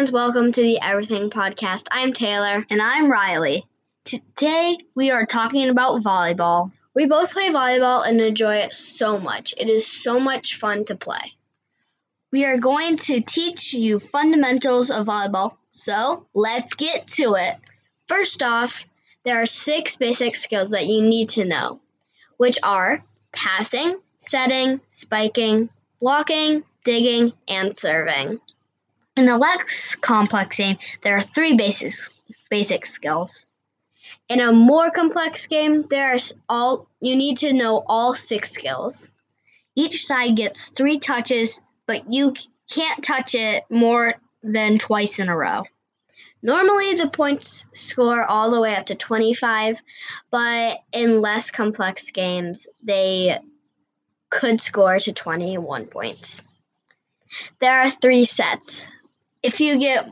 friends, welcome to the Everything Podcast. I'm Taylor. And I'm Riley. Today we are talking about volleyball. We both play volleyball and enjoy it so much. It is so much fun to play. We are going to teach you fundamentals of volleyball, so let's get to it. First off, there are six basic skills that you need to know, which are passing, setting, spiking, blocking, digging, and serving. In a less complex game, there are three basic, basic skills. In a more complex game, there's all you need to know all six skills. Each side gets three touches, but you can't touch it more than twice in a row. Normally, the points score all the way up to 25, but in less complex games, they could score to 21 points. There are three sets. If you get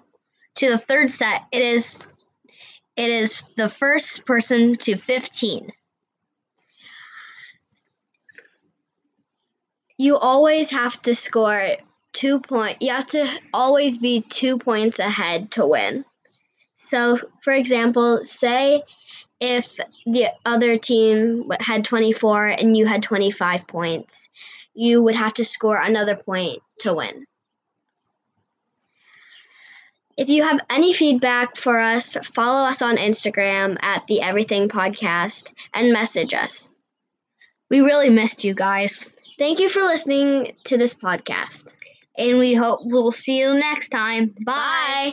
to the third set, it is it is the first person to 15. You always have to score two point. You have to always be two points ahead to win. So, for example, say if the other team had 24 and you had 25 points, you would have to score another point to win. If you have any feedback for us, follow us on Instagram at the Everything Podcast and message us. We really missed you guys. Thank you for listening to this podcast. And we hope we'll see you next time. Bye. Bye.